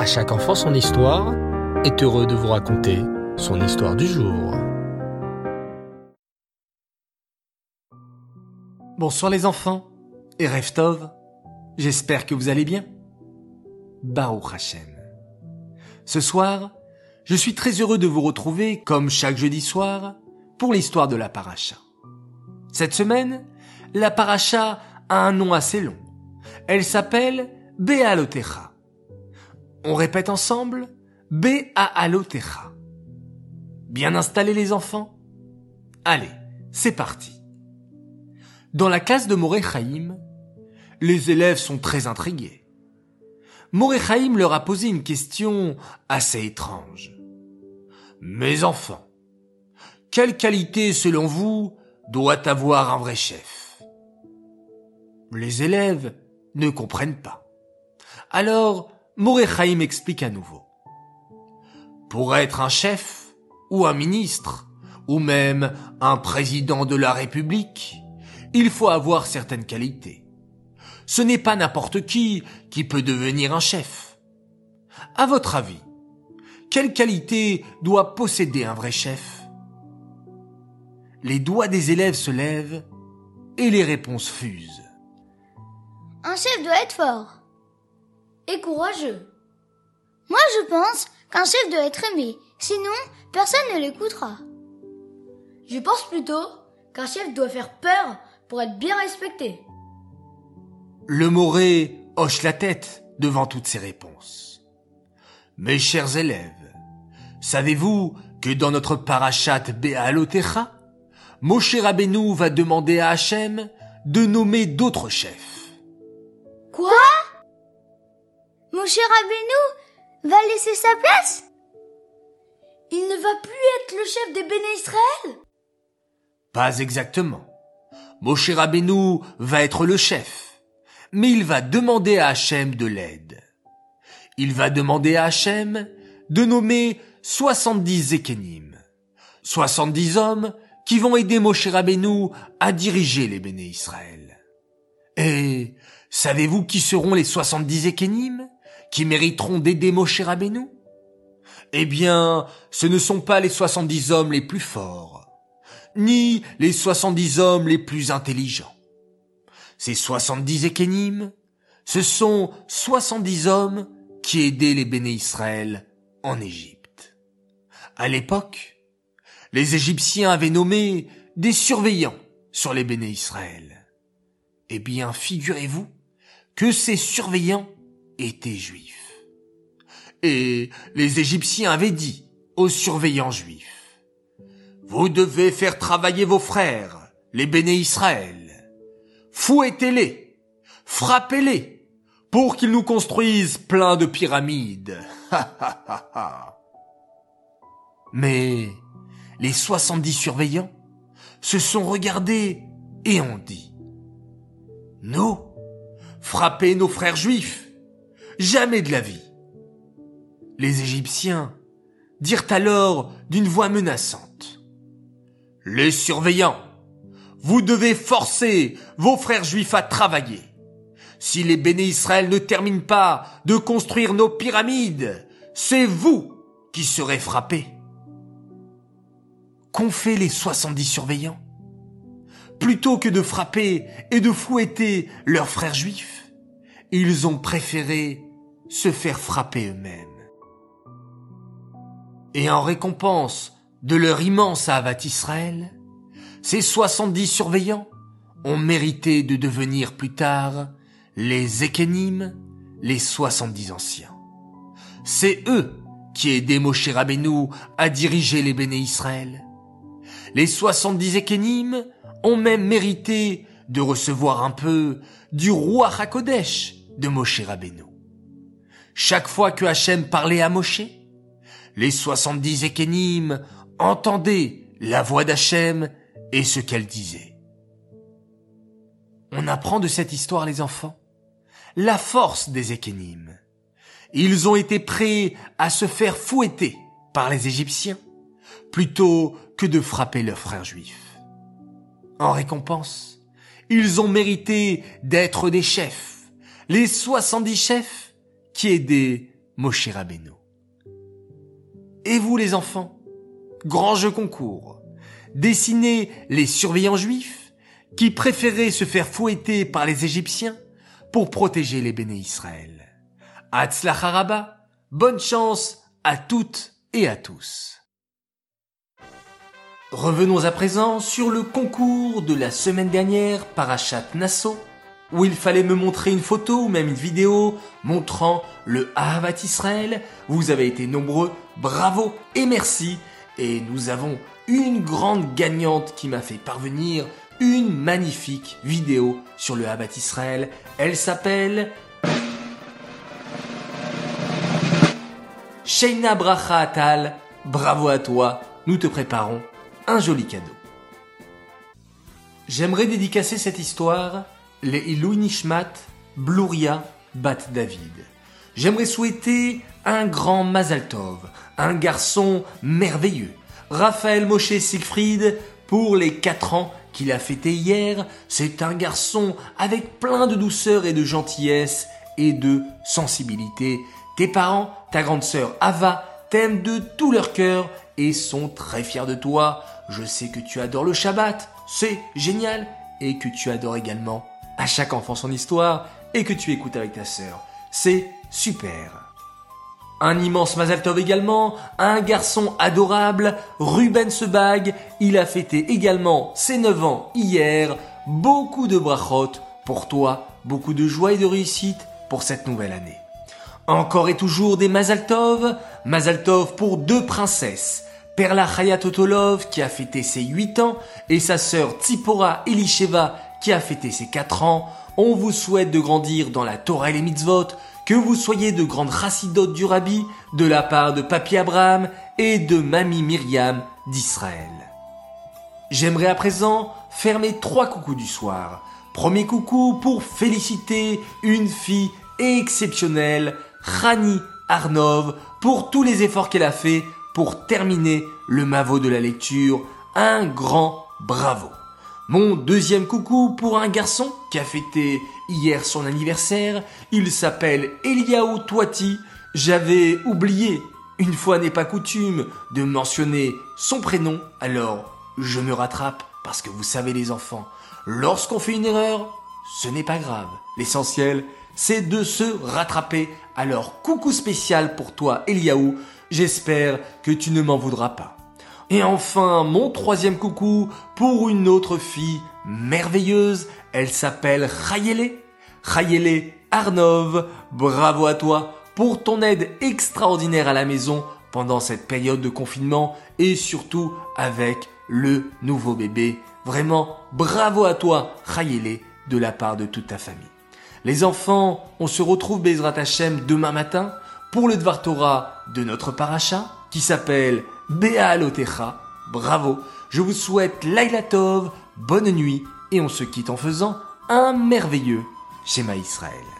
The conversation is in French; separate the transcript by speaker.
Speaker 1: À chaque enfant son histoire est heureux de vous raconter son histoire du jour.
Speaker 2: Bonsoir les enfants et Reftov, j'espère que vous allez bien. Baruch Hashem. Ce soir, je suis très heureux de vous retrouver, comme chaque jeudi soir, pour l'histoire de la paracha. Cette semaine, la paracha a un nom assez long. Elle s'appelle Bealotecha. On répète ensemble Bealotecha. Bien installés les enfants? Allez, c'est parti. Dans la classe de Morechaim, les élèves sont très intrigués. Morechaim leur a posé une question assez étrange. Mes enfants, quelle qualité selon vous doit avoir un vrai chef? Les élèves ne comprennent pas. Alors, Morechaim explique à nouveau. Pour être un chef, ou un ministre, ou même un président de la République, il faut avoir certaines qualités. Ce n'est pas n'importe qui qui peut devenir un chef. À votre avis, quelle qualité doit posséder un vrai chef? Les doigts des élèves se lèvent et les réponses fusent.
Speaker 3: Un chef doit être fort et courageux. Moi, je pense qu'un chef doit être aimé, sinon personne ne l'écoutera.
Speaker 4: Je pense plutôt qu'un chef doit faire peur pour être bien respecté.
Speaker 2: Le Moré hoche la tête devant toutes ces réponses. Mes chers élèves, savez-vous que dans notre parachat Be'alotecha, Moshe Rabbeinu va demander à Hachem de nommer d'autres chefs?
Speaker 3: Quoi? Moshe Rabbeinu va laisser sa place
Speaker 4: Il ne va plus être le chef des béné Israël
Speaker 2: Pas exactement. Moshe Rabbeinu va être le chef, mais il va demander à Hachem de l'aide. Il va demander à Hachem de nommer 70 Zékénim, 70 hommes qui vont aider Moshe Rabbeinu à diriger les béné Israël. Et savez-vous qui seront les 70 Zékénim qui mériteront d'aider Moshe Rabbeinu? Eh bien, ce ne sont pas les 70 hommes les plus forts, ni les 70 hommes les plus intelligents. Ces 70 Ékénim, ce sont 70 hommes qui aidaient les béné Israël en Égypte. À l'époque, les Égyptiens avaient nommé des surveillants sur les béné Israël. Eh bien, figurez-vous que ces surveillants étaient juifs. Et les Égyptiens avaient dit aux surveillants juifs, vous devez faire travailler vos frères, les béné Israël. Fouettez-les, frappez-les, pour qu'ils nous construisent plein de pyramides. Mais les 70 surveillants se sont regardés et ont dit, nous, frapper nos frères juifs, jamais de la vie. Les Égyptiens dirent alors d'une voix menaçante, les surveillants, vous devez forcer vos frères juifs à travailler. Si les béné Israël ne terminent pas de construire nos pyramides, c'est vous qui serez frappés. Qu'ont fait les 70 surveillants? Plutôt que de frapper et de fouetter leurs frères juifs, ils ont préféré se faire frapper eux-mêmes. Et en récompense de leur immense avat Israël, ces 70 surveillants ont mérité de devenir plus tard les Ékénim, les 70 anciens. C'est eux qui aidaient Moshe Rabbeinu à diriger les béné Israël. Les 70 Ékénim ont même mérité de recevoir un peu du roi Hakodesh de Moshe Rabbeinu. Chaque fois que Hachem parlait à Moshe, les 70 Ékénim entendaient la voix d'Hachem et ce qu'elle disait. On apprend de cette histoire, les enfants, la force des Ékénim. Ils ont été prêts à se faire fouetter par les Égyptiens plutôt que de frapper leurs frères juifs. En récompense, ils ont mérité d'être des chefs, les 70 chefs qui Moshe Rabbeinu. Et vous les enfants Grand jeu concours. Dessinez les surveillants juifs qui préféraient se faire fouetter par les Égyptiens pour protéger les béné Israël. Haraba, bonne chance à toutes et à tous. Revenons à présent sur le concours de la semaine dernière Parachat Nassau, où il fallait me montrer une photo ou même une vidéo montrant le Ahavat Israël. Vous avez été nombreux, bravo et merci. Et nous avons une grande gagnante qui m'a fait parvenir une magnifique vidéo sur le Ahavat Israël. Elle s'appelle Sheina Bracha Atal. Bravo à toi, nous te préparons un joli cadeau. J'aimerais dédicacer cette histoire les Ilou Nishmat Bluria Bat David. J'aimerais souhaiter un grand Mazal Tov, un garçon merveilleux, Raphaël Moshe Siegfried, pour les 4 ans qu'il a fêté hier. C'est un garçon avec plein de douceur et de gentillesse et de sensibilité. Tes parents, ta grande sœur Ava, t'aiment de tout leur cœur et sont très fiers de toi. Je sais que tu adores le Shabbat, c'est génial, et que tu adores également à chaque enfant son histoire et que tu écoutes avec ta sœur. C'est super. Un immense Mazal Tov également, un garçon adorable, Ruben Sebag, il a fêté également ses 9 ans hier, beaucoup de brachot pour toi, beaucoup de joie et de réussite pour cette nouvelle année. Encore et toujours des Mazal Tov, Mazal Tov pour deux princesses, Perla Hayatotolov qui a fêté ses 8 ans et sa sœur Tsipora Elisheva qui a fêté ses 4 ans. On vous souhaite de grandir dans la Torah et les mitzvot, que vous soyez de grandes chassidotes du Rabbi, de la part de Papy Abraham et de Mamie Myriam d'Israël. J'aimerais à présent faire mes trois coucous du soir. Premier coucou pour féliciter une fille exceptionnelle, Rani Arnov, pour tous les efforts qu'elle a fait pour terminer le Mavo de la lecture. Un grand bravo. Mon deuxième coucou pour un garçon qui a fêté hier son anniversaire. Il s'appelle Eliaou Toiti. J'avais oublié, une fois n'est pas coutume, de mentionner son prénom. Alors, je me rattrape parce que vous savez les enfants, lorsqu'on fait une erreur, ce n'est pas grave. L'essentiel, c'est de se rattraper. Alors, coucou spécial pour toi, Eliaou. J'espère que tu ne m'en voudras pas. Et enfin, mon troisième coucou pour une autre fille merveilleuse. Elle s'appelle Rayele. Rayele Arnov. Bravo à toi pour ton aide extraordinaire à la maison pendant cette période de confinement et surtout avec le nouveau bébé. Vraiment, bravo à toi, Rayele, de la part de toute ta famille. Les enfants, on se retrouve Bezrat Hashem demain matin pour le Dvar Torah de notre paracha qui s'appelle Alotecha. Bravo, je vous souhaite Laila Tov, bonne nuit et on se quitte en faisant un merveilleux schéma Israël.